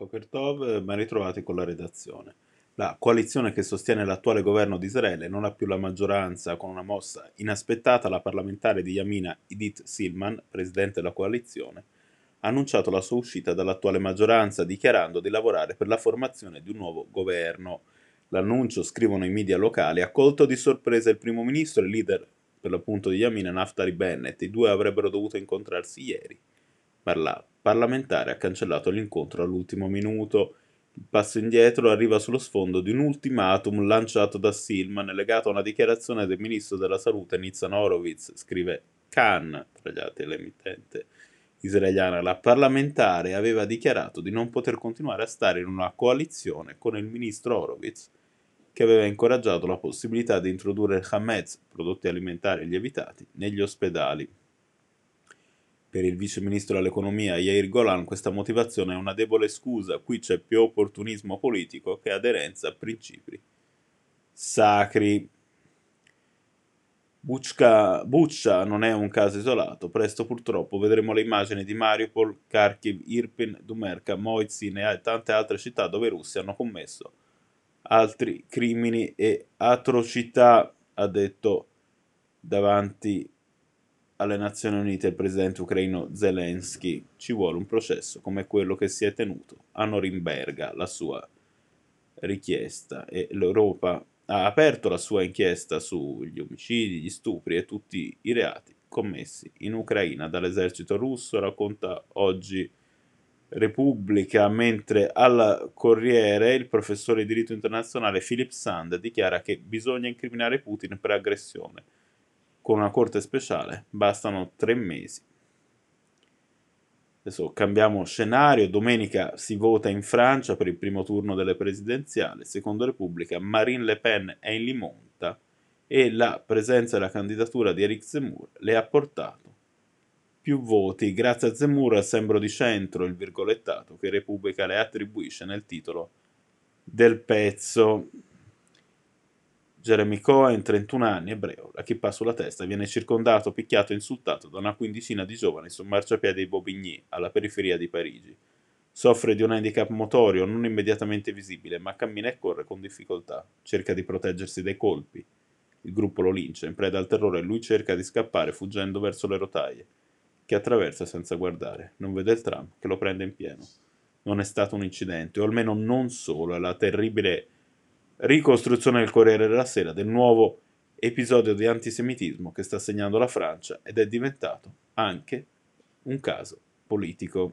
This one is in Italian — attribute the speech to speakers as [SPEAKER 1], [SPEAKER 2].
[SPEAKER 1] Bokertov, ben ritrovati con la redazione. La coalizione che sostiene l'attuale governo di Israele non ha più la maggioranza con una mossa inaspettata. La parlamentare di Yamina Idit Silman, presidente della coalizione, ha annunciato la sua uscita dall'attuale maggioranza dichiarando di lavorare per la formazione di un nuovo governo. L'annuncio, scrivono i media locali, ha colto di sorpresa il primo ministro e il leader per l'appunto di Yamina Naftali Bennett. I due avrebbero dovuto incontrarsi ieri la parlamentare ha cancellato l'incontro all'ultimo minuto. Il passo indietro arriva sullo sfondo di un ultimatum lanciato da Silman legato a una dichiarazione del ministro della salute Nitzan Horowitz, scrive Khan, tra gli altri l'emittente israeliana. La parlamentare aveva dichiarato di non poter continuare a stare in una coalizione con il ministro Horowitz, che aveva incoraggiato la possibilità di introdurre il Hametz, prodotti alimentari lievitati, negli ospedali. Per il vice ministro dell'economia Yair Golan questa motivazione è una debole scusa, qui c'è più opportunismo politico che aderenza a principi sacri. Buccia, Buccia non è un caso isolato, presto purtroppo vedremo le immagini di Mariupol, Kharkiv, Irpin, Dumerka, Moizin e tante altre città dove i russi hanno commesso altri crimini e atrocità, ha detto davanti alle Nazioni Unite il presidente ucraino Zelensky. Ci vuole un processo come quello che si è tenuto a Norimberga, la sua richiesta. E l'Europa ha aperto la sua inchiesta sugli omicidi, gli stupri e tutti i reati commessi in Ucraina dall'esercito russo, racconta oggi Repubblica, mentre al Corriere il professore di diritto internazionale Philip Sand dichiara che bisogna incriminare Putin per aggressione con una corte speciale bastano tre mesi. Adesso cambiamo scenario, domenica si vota in Francia per il primo turno delle presidenziali, secondo Repubblica Marine Le Pen è in limonta e la presenza e la candidatura di Eric Zemmour le ha portato più voti. Grazie a Zemmour sembro di centro il virgolettato che Repubblica le attribuisce nel titolo del pezzo. Jeremy Cohen, 31 anni, ebreo, la chippa sulla testa, viene circondato, picchiato e insultato da una quindicina di giovani sul marciapiede di Bobigny, alla periferia di Parigi. Soffre di un handicap motorio non immediatamente visibile, ma cammina e corre con difficoltà. Cerca di proteggersi dai colpi. Il gruppo lo lincia, in preda al terrore, e lui cerca di scappare fuggendo verso le rotaie, che attraversa senza guardare. Non vede il tram, che lo prende in pieno. Non è stato un incidente, o almeno non solo, è la terribile ricostruzione del Corriere della Sera del nuovo episodio di antisemitismo che sta segnando la Francia ed è diventato anche un caso politico.